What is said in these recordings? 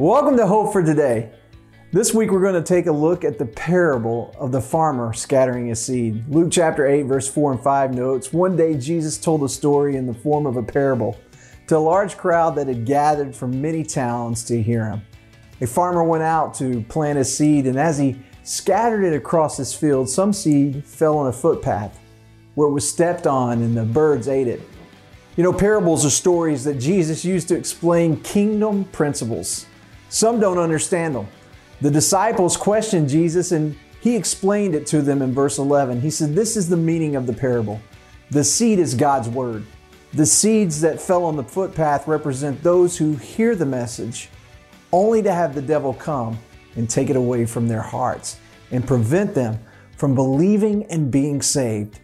Welcome to Hope for Today. This week we're going to take a look at the parable of the farmer scattering his seed. Luke chapter 8, verse 4 and 5 notes One day Jesus told a story in the form of a parable to a large crowd that had gathered from many towns to hear him. A farmer went out to plant his seed, and as he scattered it across his field, some seed fell on a footpath where it was stepped on and the birds ate it. You know, parables are stories that Jesus used to explain kingdom principles. Some don't understand them. The disciples questioned Jesus and he explained it to them in verse 11. He said, This is the meaning of the parable. The seed is God's word. The seeds that fell on the footpath represent those who hear the message, only to have the devil come and take it away from their hearts and prevent them from believing and being saved.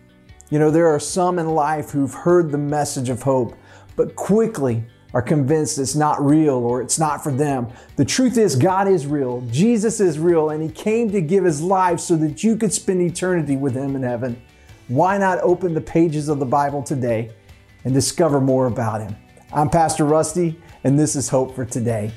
You know, there are some in life who've heard the message of hope, but quickly are convinced it's not real or it's not for them. The truth is, God is real, Jesus is real, and He came to give His life so that you could spend eternity with Him in heaven. Why not open the pages of the Bible today and discover more about Him? I'm Pastor Rusty, and this is Hope for Today.